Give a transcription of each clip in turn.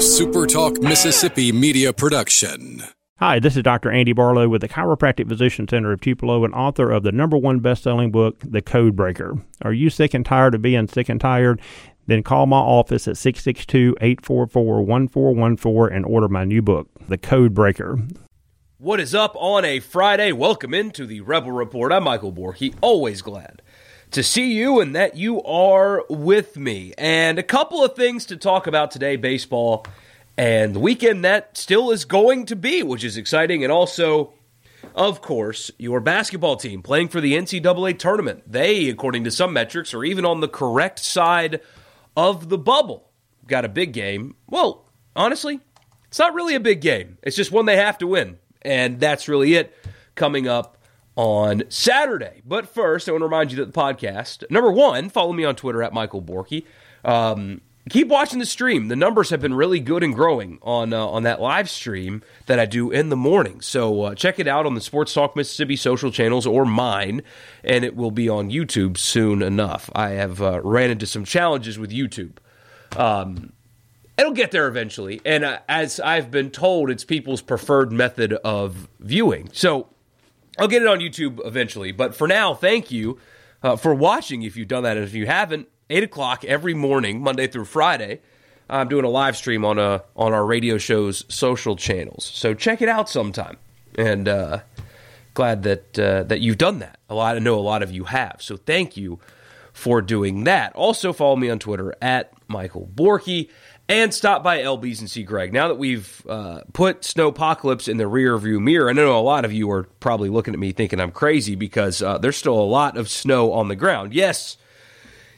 SuperTalk Mississippi media production. Hi, this is Dr. Andy Barlow with the Chiropractic Physician Center of Tupelo and author of the number one best-selling book, The Code Breaker. Are you sick and tired of being sick and tired? Then call my office at 662-844-1414 and order my new book, The Code Breaker. What is up on a Friday? Welcome into the Rebel Report. I'm Michael Borky, always glad to see you and that you are with me. And a couple of things to talk about today baseball and the weekend that still is going to be, which is exciting. And also, of course, your basketball team playing for the NCAA tournament. They, according to some metrics, are even on the correct side of the bubble. Got a big game. Well, honestly, it's not really a big game, it's just one they have to win. And that's really it coming up on Saturday. But first, I want to remind you that the podcast, number one, follow me on Twitter at Michael Borky. Um, keep watching the stream. The numbers have been really good and growing on uh, on that live stream that I do in the morning. So uh, check it out on the SuperTalk Mississippi social channels or mine, and it will be on YouTube soon enough. I have uh, ran into some challenges with YouTube. Um, it'll get there eventually, and uh, as I've been told, it's people's preferred method of viewing. So I'll get it on YouTube eventually. But for now, thank you uh, for watching if you've done that. And if you haven't, 8 o'clock every morning, Monday through Friday, I'm doing a live stream on, a, on our radio show's social channels. So check it out sometime. And uh, glad that, uh, that you've done that. A lot, I know a lot of you have. So thank you for doing that. Also, follow me on Twitter at Michael Borky and stop by LB's and see Greg. Now that we've uh, put Snowpocalypse in the rear view mirror, I know a lot of you are probably looking at me thinking I'm crazy because uh, there's still a lot of snow on the ground. Yes,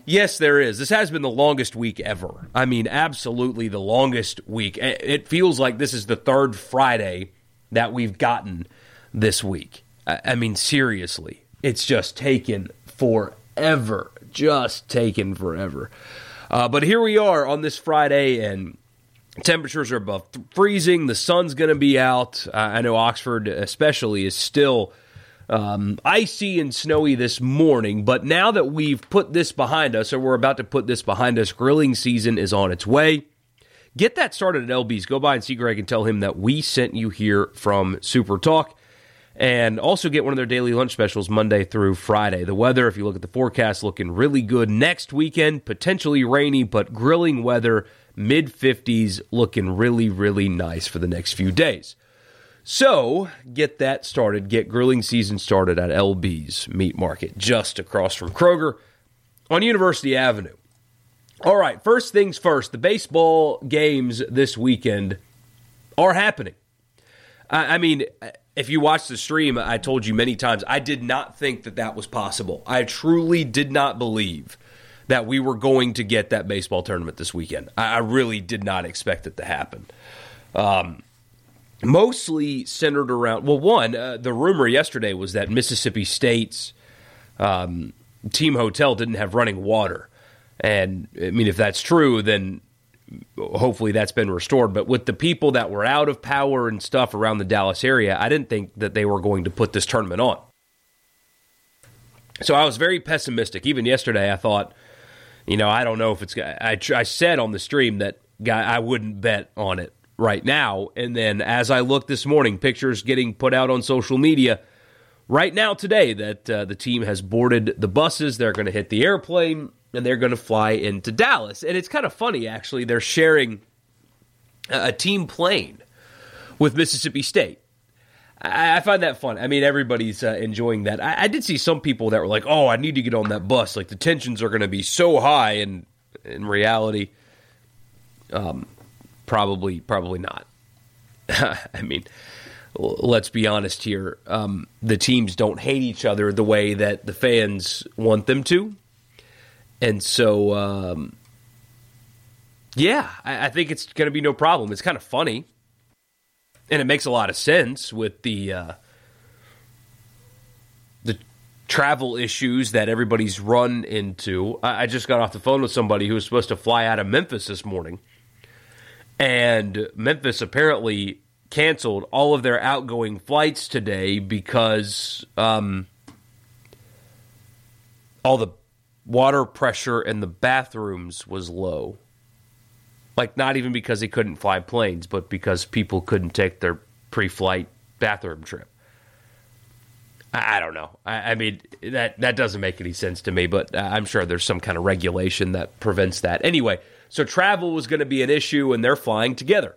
yes, there is. This has been the longest week ever. I mean, absolutely the longest week. It feels like this is the third Friday that we've gotten this week. I mean, seriously, it's just taken forever. Just taken forever. Uh, but here we are on this Friday, and temperatures are above freezing. The sun's going to be out. Uh, I know Oxford, especially, is still um, icy and snowy this morning. But now that we've put this behind us, or we're about to put this behind us, grilling season is on its way. Get that started at LB's. Go by and see Greg and tell him that we sent you here from Super Talk and also get one of their daily lunch specials Monday through Friday. The weather, if you look at the forecast, looking really good next weekend, potentially rainy, but grilling weather, mid 50s, looking really, really nice for the next few days. So, get that started. Get grilling season started at LB's Meat Market, just across from Kroger on University Avenue. All right, first things first, the baseball games this weekend are happening. I, mean, if you watch the stream, I told you many times, I did not think that that was possible. I truly did not believe that we were going to get that baseball tournament this weekend. I, really did not expect it to happen. Um, mostly centered around, well, one, uh, the rumor yesterday was that Mississippi State's um, team hotel didn't have running water. And I mean, if that's true, then hopefully that's been restored. But with the people that were out of power and stuff around the Dallas area, I didn't think that they were going to put this tournament on. So I was very pessimistic. Even yesterday, I thought, you know, I don't know if it's. I, I said on the stream that guy I wouldn't bet on it right now. And then as I looked this morning, pictures getting put out on social media right now today that uh, the team has boarded the buses. They're going to hit the airplane and they're going to fly into Dallas. And it's kind of funny, actually. They're sharing a team plane with Mississippi State. I, find that fun. I mean, everybody's uh, enjoying that. I, I, did see some people that were like, "Oh, I need to get on that bus. Like the tensions are going to be so high." And in reality, um, probably, probably not. I mean, let's be honest here. Um, the teams don't hate each other the way that the fans want them to. And so, um, yeah, I, I think it's going to be no problem. It's kind of funny, and it makes a lot of sense with the uh, the travel issues that everybody's run into. I, I just got off the phone with somebody who was supposed to fly out of Memphis this morning, and Memphis apparently canceled all of their outgoing flights today because um, all the water pressure in the bathrooms was low. Like, not even because they couldn't fly planes, but because people couldn't take their pre flight bathroom trip. I, I don't know. I, I, mean, that, that doesn't make any sense to me, but I'm sure there's some kind of regulation that prevents that. Anyway, so travel was going to be an issue, and they're flying together.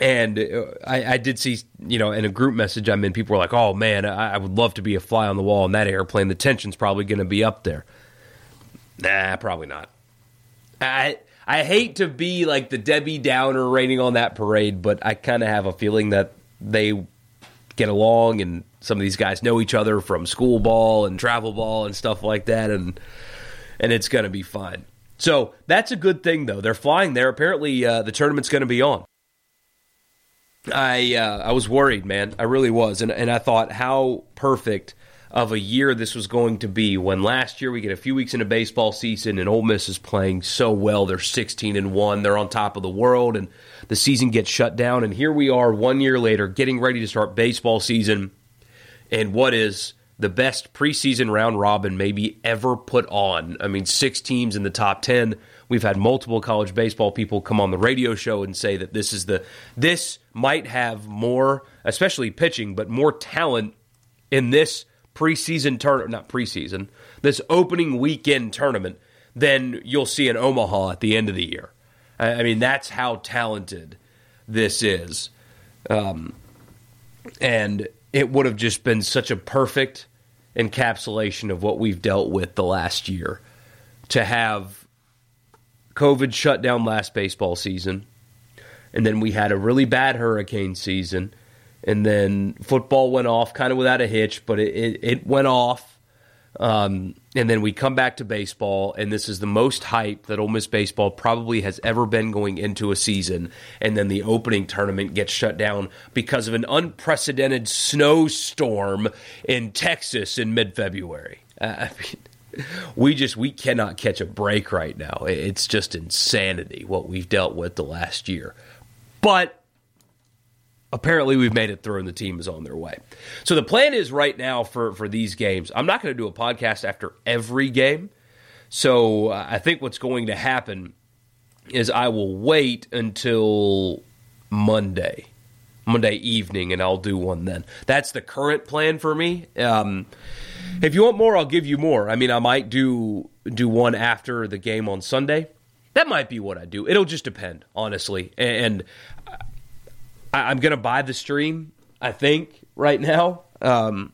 And uh, I, I, did see, you know, in a group message I'm in, people were like, "Oh man, I, I would love to be a fly on the wall in that airplane. The tension's probably going to be up there." Nah, probably not. I I hate to be like the Debbie Downer raining on that parade, but I kind of have a feeling that they get along, and some of these guys know each other from school ball and travel ball and stuff like that, and and it's going to be fine. So that's a good thing, though. They're flying there. Apparently, uh, the tournament's going to be on. I uh, I was worried, man. I really was, and and I thought how perfect of a year this was going to be. When last year we get a few weeks into baseball season, and Ole Miss is playing so well. They're sixteen and one. They're on top of the world, and the season gets shut down. And here we are, one year later, getting ready to start baseball season, and what is the best preseason round robin maybe ever put on. I mean, six teams in the top 10. We've had multiple college baseball people come on the radio show and say that this is the this might have more, especially pitching, but more talent in this preseason tournament, not preseason, this opening weekend tournament than you'll see in Omaha at the end of the year. I mean, that's how talented this is. Um, and it would have just been such a perfect encapsulation of what we've dealt with the last year to have COVID shut down last baseball season, and then we had a really bad hurricane season, and then football went off kind of without a hitch, but it, it, it went off um, and then we come back to baseball, and this is the most hype that Ole Miss baseball probably has ever been going into a season. And then the opening tournament gets shut down because of an unprecedented snowstorm in Texas in mid-February. Uh, I mean, we just we cannot catch a break right now. It's just insanity what we've dealt with the last year. But apparently we've made it through and the team is on their way. So the plan is right now for for these games. I'm not going to do a podcast after every game. So uh, I think what's going to happen is I will wait until Monday. Monday evening, and I'll do one then. That's the current plan for me. Um, if you want more, I'll give you more. I mean, I might do do one after the game on Sunday. That might be what I do. It'll just depend, honestly. And I, am going to buy the stream. I think right now. Um,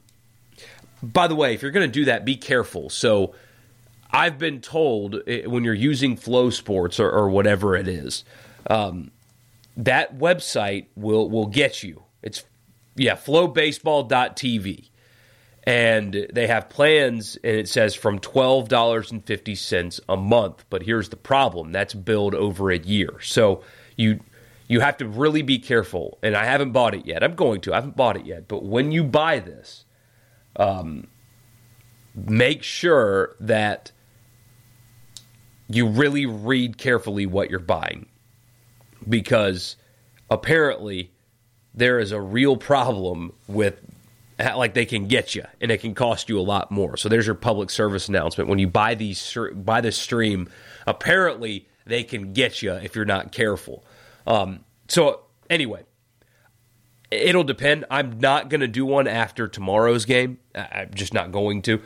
by the way, if you're going to do that, be careful. So, I've been told eh, when you're using FloSports or, or whatever it is, um, that website will will get you. It's yeah, flobaseball.tv. And they have plans, and it says from $12.50 a month. But here's the problem that's billed over a year. So you you have to really be careful. And I haven't bought it yet. I'm going to. I haven't bought it yet. But when you buy this, um, make sure that you really read carefully what you're buying because apparently there is a real problem with like they can get you and it can cost you a lot more. So there's your public service announcement when you buy these buy the stream apparently they can get you if you're not careful. Um, so anyway, it'll depend. I'm not going to do one after tomorrow's game. I'm just not going to.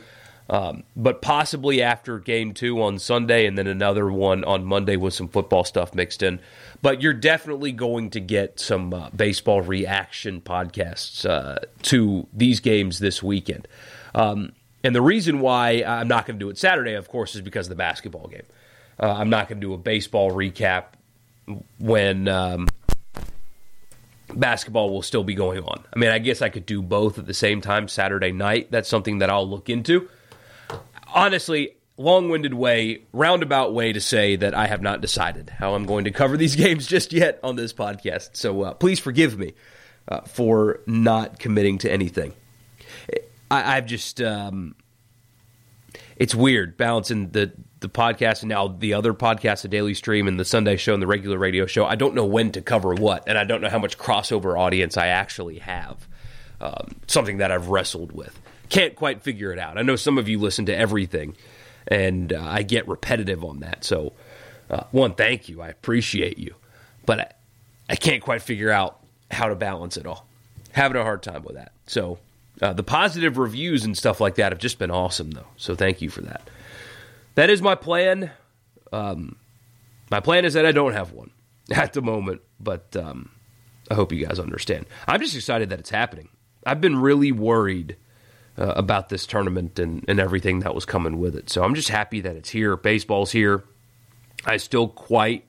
Um, but possibly after game two on Sunday, and then another one on Monday with some football stuff mixed in. But you're definitely going to get some uh, baseball reaction podcasts uh, to these games this weekend. Um, and the reason why I'm not going to do it Saturday, of course, is because of the basketball game. Uh, I'm not going to do a baseball recap when um, basketball will still be going on. I mean, I guess I could do both at the same time Saturday night. That's something that I'll look into. Honestly, long winded way, roundabout way to say that I have not decided how I'm going to cover these games just yet on this podcast. So uh, please forgive me uh, for not committing to anything. I, have just. Um, it's weird balancing the the podcast and now the other podcast, the Daily Stream and the Sunday Show and the regular radio show. I don't know when to cover what, and I don't know how much crossover audience I actually have. Um, something that I've wrestled with. Can't quite figure it out. I know some of you listen to everything, and uh, I get repetitive on that. So uh, one, thank you. I appreciate you. But I, I can't quite figure out how to balance it all. Having a hard time with that. So uh, the positive reviews and stuff like that have just been awesome, though. So thank you for that. That is my plan. Um, my plan is that I don't have one at the moment, but um, I hope you guys understand. I'm just excited that it's happening. I've been really worried uh, about this tournament and, and everything that was coming with it. So I'm just happy that it's here. Baseball's here. I still quite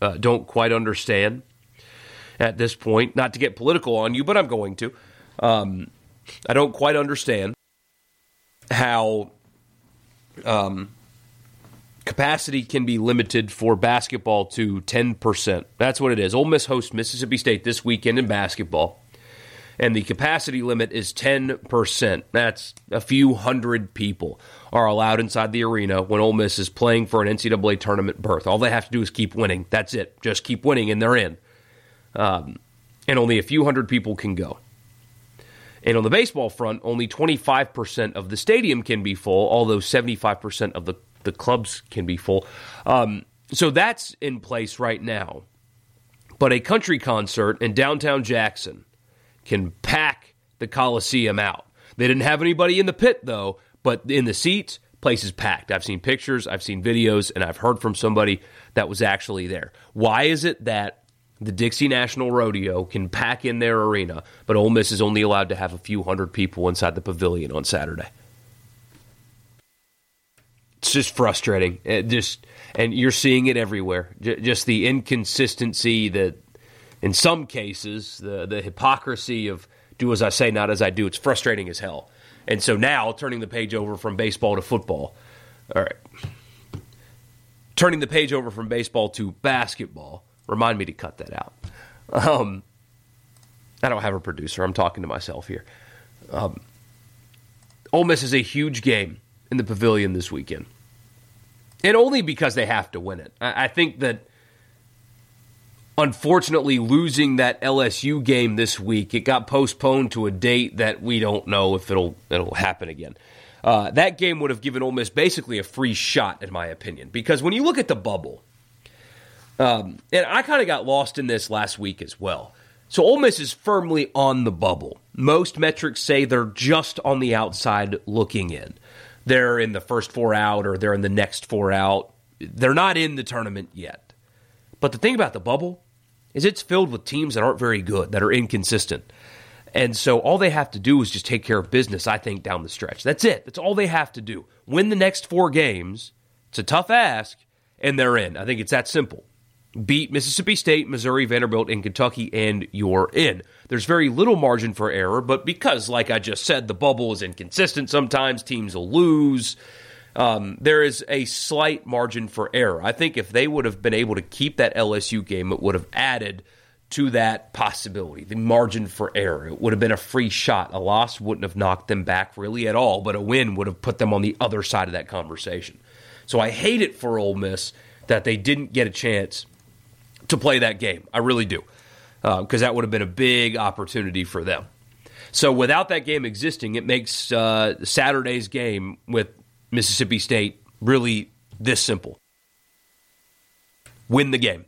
uh, don't quite understand at this point. Not to get political on you, but I'm going to. Um, I don't quite understand how um, capacity can be limited for basketball to 10%. That's what it is. Ole Miss hosts Mississippi State this weekend in basketball, and the capacity limit is 10%. That's a few hundred people are allowed inside the arena when Ole Miss is playing for an NCAA tournament berth. All they have to do is keep winning. That's it. Just keep winning, and they're in. Um, and only a few hundred people can go. And on the baseball front, only 25% of the stadium can be full, although 75% of the the clubs can be full. Um, so that's in place right now. But a country concert in downtown Jackson can pack the Coliseum out. They didn't have anybody in the pit, though, but in the seats, place is packed. I've seen pictures, I've seen videos, and I've heard from somebody that was actually there. Why is it that the Dixie National Rodeo can pack in their arena, but Ole Miss is only allowed to have a few hundred people inside the pavilion on Saturday? it's just frustrating. It just and you're seeing it everywhere. J- just the inconsistency that, in some cases, the the hypocrisy of do as I say, not as I do. It's frustrating as hell. And so now, turning the page over from baseball to football. All right, turning the page over from baseball to basketball. Remind me to cut that out. Um, I don't have a producer. I'm talking to myself here. Um, Ole Miss is a huge game in the pavilion this weekend. And only because they have to win it. I, think that unfortunately losing that LSU game this week, it got postponed to a date that we don't know if it'll it'll happen again. Uh, that game would have given Ole Miss basically a free shot, in my opinion, because when you look at the bubble, um, and I kind of got lost in this last week as well. So Ole Miss is firmly on the bubble. Most metrics say they're just on the outside looking in they're in the first four out or they're in the next four out. They're not in the tournament yet. But the thing about the bubble is it's filled with teams that aren't very good, that are inconsistent. And so all they have to do is just take care of business, I think, down the stretch. That's it. That's all they have to do. Win the next four games. It's a tough ask, and they're in. I think it's that simple beat Mississippi State, Missouri, Vanderbilt, and Kentucky, and you're in. There's very little margin for error, but because, like I just said, the bubble is inconsistent sometimes, teams will lose. Um, there is a slight margin for error. I think if they would have been able to keep that LSU game, it would have added to that possibility, the margin for error. It would have been a free shot. A loss wouldn't have knocked them back really at all, but a win would have put them on the other side of that conversation. So I hate it for Ole Miss that they didn't get a chance to play that game. I really do. Because uh, that would have been a big opportunity for them. So without that game existing, it makes uh, Saturday's game with Mississippi State really this simple win the game.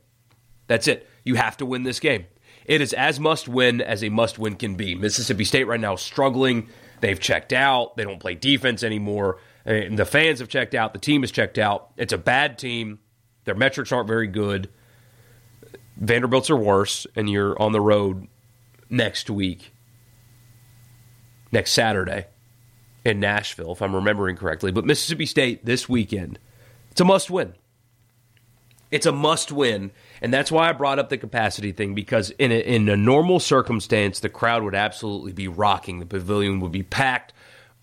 That's it. You have to win this game. It is as must win as a must win can be. Mississippi State right now is struggling. They've checked out. They don't play defense anymore. And the fans have checked out. The team has checked out. It's a bad team. Their metrics aren't very good. Vanderbilt's are worse, and you're on the road next week, next Saturday in Nashville, if I'm remembering correctly. But Mississippi State this weekend, it's a must win. It's a must win. And that's why I brought up the capacity thing because in a, in a normal circumstance, the crowd would absolutely be rocking. The pavilion would be packed.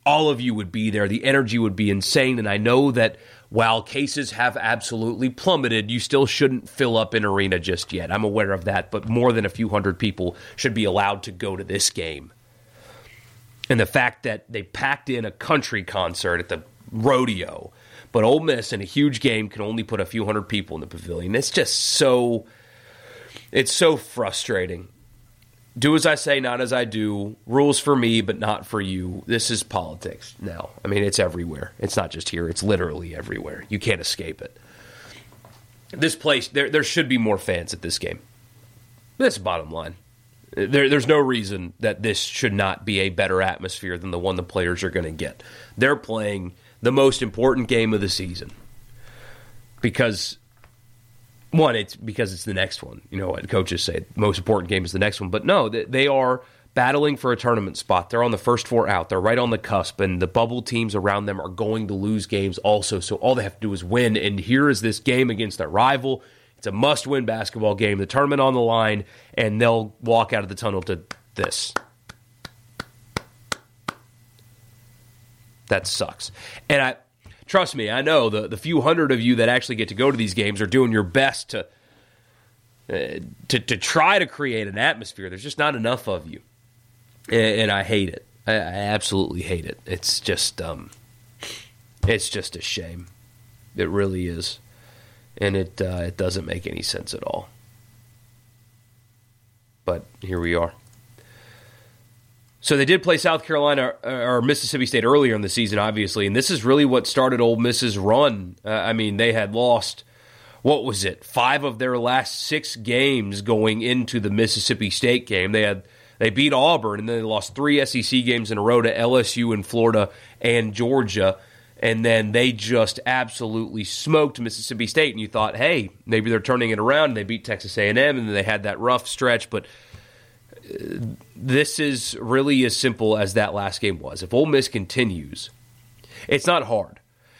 All of you would be there. The energy would be insane. And I know that while cases have absolutely plummeted, you still shouldn't fill up an arena just yet. I'm aware of that, but more than a few hundred people should be allowed to go to this game. And the fact that they packed in a country concert at the rodeo, but Ole Miss in a huge game can only put a few hundred people in the pavilion. It's just so it's so frustrating do as I say, not as I do. Rules for me, but not for you. This is politics now. I mean, it's everywhere. It's not just here, it's literally everywhere. You can't escape it. this place there there should be more fans at this game. That's bottom line. There, there's no reason that this should not be a better atmosphere than the one the players are going to get. They're playing the most important game of the season because one, it's because it's the next one. You know what coaches say, most important game is the next one. But no, they are battling for a tournament spot. They're on the first four out. They're right on the cusp, and the bubble teams around them are going to lose games also. So all they have to do is win. And here is this game against their rival. It's a must win basketball game, the tournament on the line, and they'll walk out of the tunnel to this. That sucks. And I trust me, I know the, the few hundred of you that actually get to go to these games are doing your best to uh, to to try to create an atmosphere. There's just not enough of you, and, and I hate it. I, I, absolutely hate it. It's just um, it's just a shame. It really is, and it uh, it doesn't make any sense at all. But here we are. So they did play South Carolina or Mississippi State earlier in the season, obviously, and this is really what started Ole Miss's run. Uh, I mean, they had lost what was it, five of their last six games going into the Mississippi State game. They had they beat Auburn and then they lost three SEC games in a row to LSU and Florida and Georgia. And then they just absolutely smoked Mississippi State, and you thought, hey, maybe they're turning it around. And they beat Texas A&M, and they had that rough stretch. But uh, this is really as simple as that last game was. If Ole Miss continues, it's not hard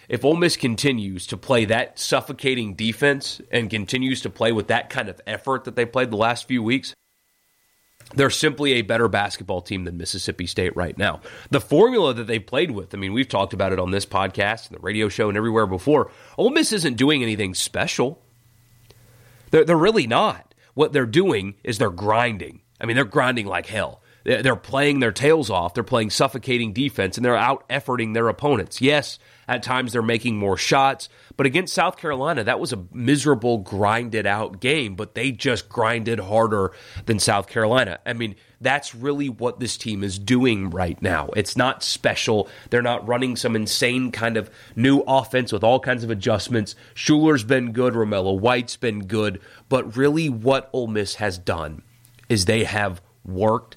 if Ole Miss continues to play that suffocating defense and continues to play with that kind of effort that they played the last few weeks, they're simply a better basketball team than Mississippi State right now. The formula that they've played with, I mean, we've talked about it on this podcast and the radio show and everywhere before. Ole Miss isn't doing anything special. They're, they're really not. What they're doing is they're grinding. I mean, they're grinding like hell. They're playing their tails off. They're playing suffocating defense, and they're out efforting their opponents. Yes, at times they're making more shots, but against South Carolina, that was a miserable, grinded out game, but they just grinded harder than South Carolina. I mean, that's really what this team is doing right now. It's not special. They're not running some insane kind of new offense with all kinds of adjustments. Shuler's been good, Romello White's been good, but really what Ole Miss has done is they have worked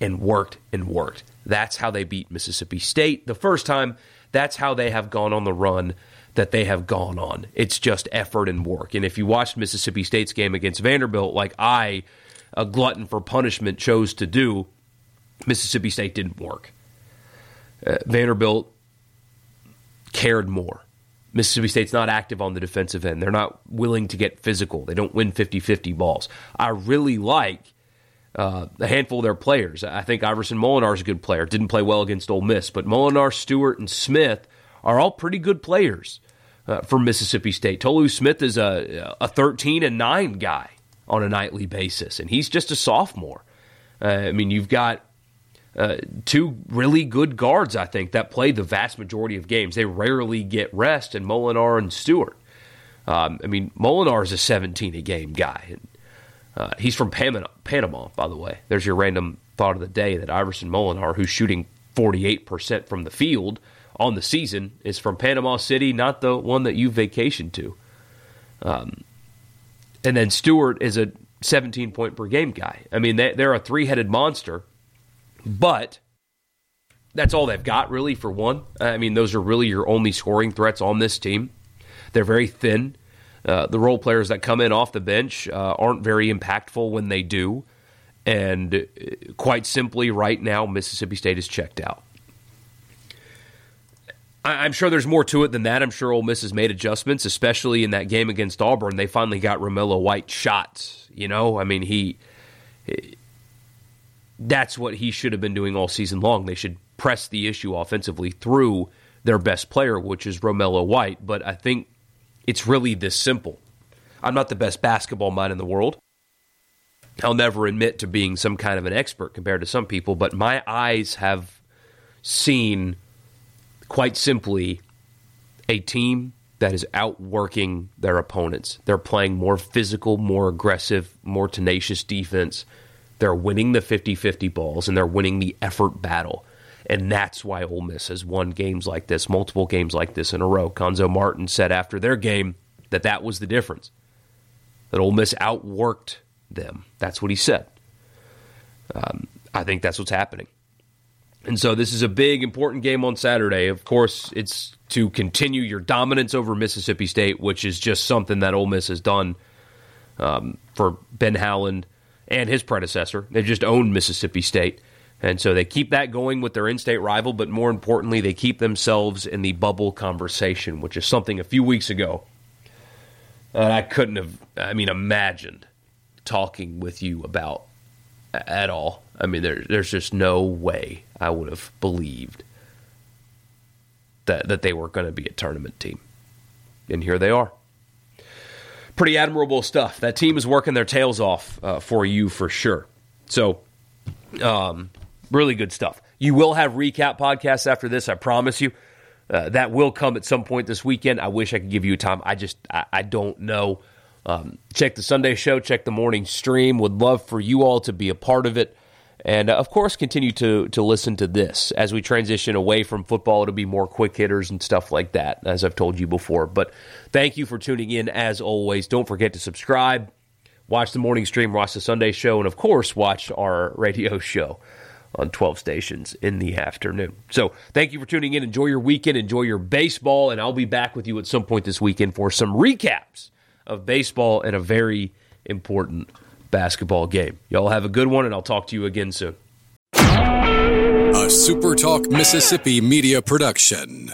and worked and worked. That's how they beat Mississippi State the first time. That's how they have gone on the run that they have gone on. It's just effort and work. And if you watched Mississippi State's game against Vanderbilt, like I, a glutton for punishment, chose to do, Mississippi State didn't work. Uh, Vanderbilt cared more. Mississippi State's not active on the defensive end. They're not willing to get physical. They don't win 50 50 balls. I really like uh, a handful of their players. I think Iverson Molinar is a good player. Didn't play well against Ole Miss, but Molinar, Stewart, and Smith are all pretty good players uh, for Mississippi State. Tolu Smith is a, a 13 and 9 guy on a nightly basis, and he's just a sophomore. Uh, I mean, you've got uh, two really good guards, I think, that play the vast majority of games. They rarely get rest, and Molinar and Stewart. Um, I mean, Molinar is a 17 a game guy. Uh, he's from Panama, Panama, by the way. There's your random thought of the day that Iverson Molinar, who's shooting 48% from the field on the season, is from Panama City, not the one that you vacationed to. Um, and then Stewart is a 17 point per game guy. I mean, they, they're a three headed monster, but that's all they've got, really, for one. I mean, those are really your only scoring threats on this team. They're very thin. Uh, the role players that come in off the bench uh, aren't very impactful when they do. And uh, quite simply, right now, Mississippi State is checked out. I- am sure there's more to it than that. I'm sure Ole Miss has made adjustments, especially in that game against Auburn. They finally got Romello White shots. You know, I mean, he. That's what he should have been doing all season long. They should press the issue offensively through their best player, which is Romello White. But I think it's really this simple. I'm not the best basketball mind in the world. I'll never admit to being some kind of an expert compared to some people, but my eyes have seen quite simply a team that is outworking their opponents. They're playing more physical, more aggressive, more tenacious defense. They're winning the 50 50 balls and they're winning the effort battle. And that's why Ole Miss has won games like this, multiple games like this in a row. Cuonzo Martin said after their game that that was the difference. that Ole Miss outworked them. That's what he said. Um, I think that's what's happening. And so this is a big, important game on Saturday. Of course, it's to continue your dominance over Mississippi State, which is just something that Ole Miss has done um, for Ben Howland and his predecessor. They've just owned Mississippi State. And so they keep that going with their in state rival, but more importantly, they keep themselves in the bubble conversation, which is something a few weeks ago that I couldn't have, I mean, imagined talking with you about at all. I mean, there, there's just no way I would have believed that, that they were going to be a tournament team. And here they are. Pretty admirable stuff. That team is working their tails off uh, for you for sure. So, um, really good stuff. You will have recap podcasts after this, I promise you. Uh, that will come at some point this weekend. I wish I could give you a time. I just I, I don't know. Um, check the Sunday show, check the morning stream. Would love for you all to be a part of it. And uh, of course, continue to to listen to this as we transition away from football. It'll be more quick hitters and stuff like that, as I've told you before. But thank you for tuning in as always. Don't forget to subscribe, watch the morning stream, watch the Sunday show, and of course, watch our radio show on 12 stations in the afternoon. So thank you for tuning in. Enjoy your weekend, enjoy your baseball, and I'll be back with you at some point this weekend for some recaps of baseball and a very important basketball game. Y'all have a good one, and I'll talk to you again soon. A SuperTalk Mississippi media production.